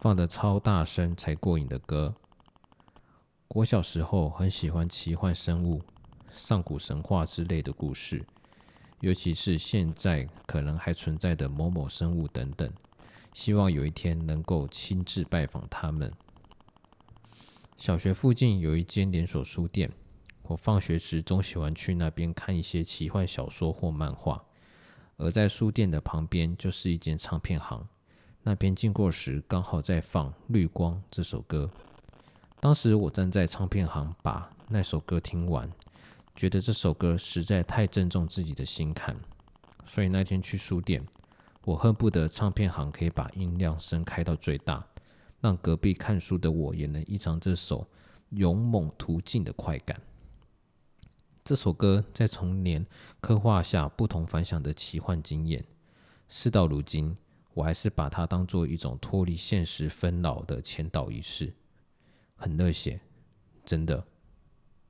放的超大声才过瘾的歌。我小时候很喜欢奇幻生物、上古神话之类的故事，尤其是现在可能还存在的某某生物等等。希望有一天能够亲自拜访他们。小学附近有一间连锁书店，我放学时总喜欢去那边看一些奇幻小说或漫画。而在书店的旁边就是一间唱片行，那边经过时刚好在放《绿光》这首歌。当时我站在唱片行，把那首歌听完，觉得这首歌实在太正中自己的心坎，所以那天去书店，我恨不得唱片行可以把音量声开到最大，让隔壁看书的我也能一尝这首勇猛途径的快感。这首歌在童年刻画下不同凡响的奇幻经验，事到如今，我还是把它当做一种脱离现实纷扰的签到仪式。很热血，真的。